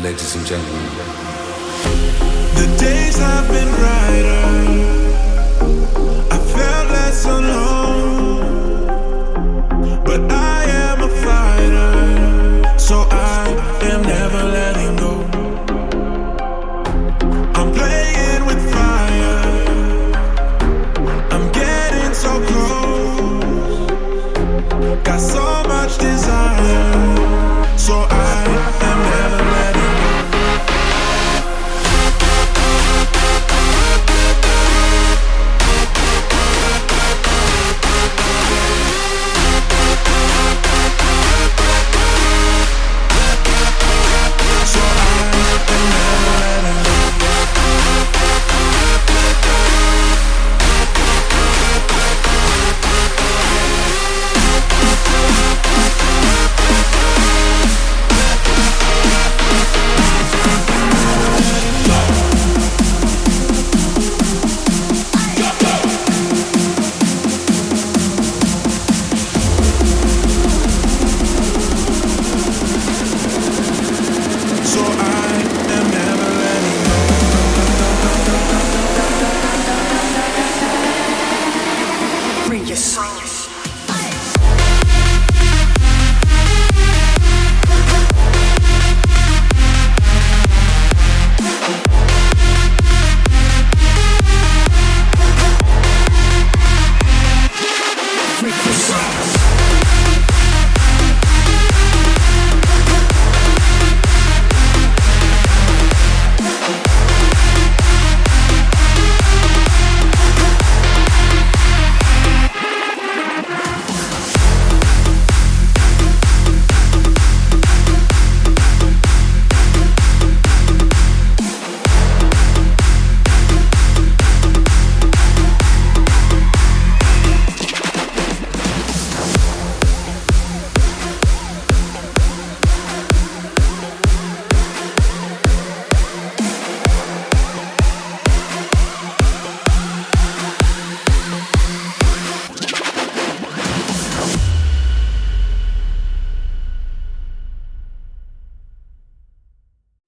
ladies and gentlemen. The days have been. Bring your soul.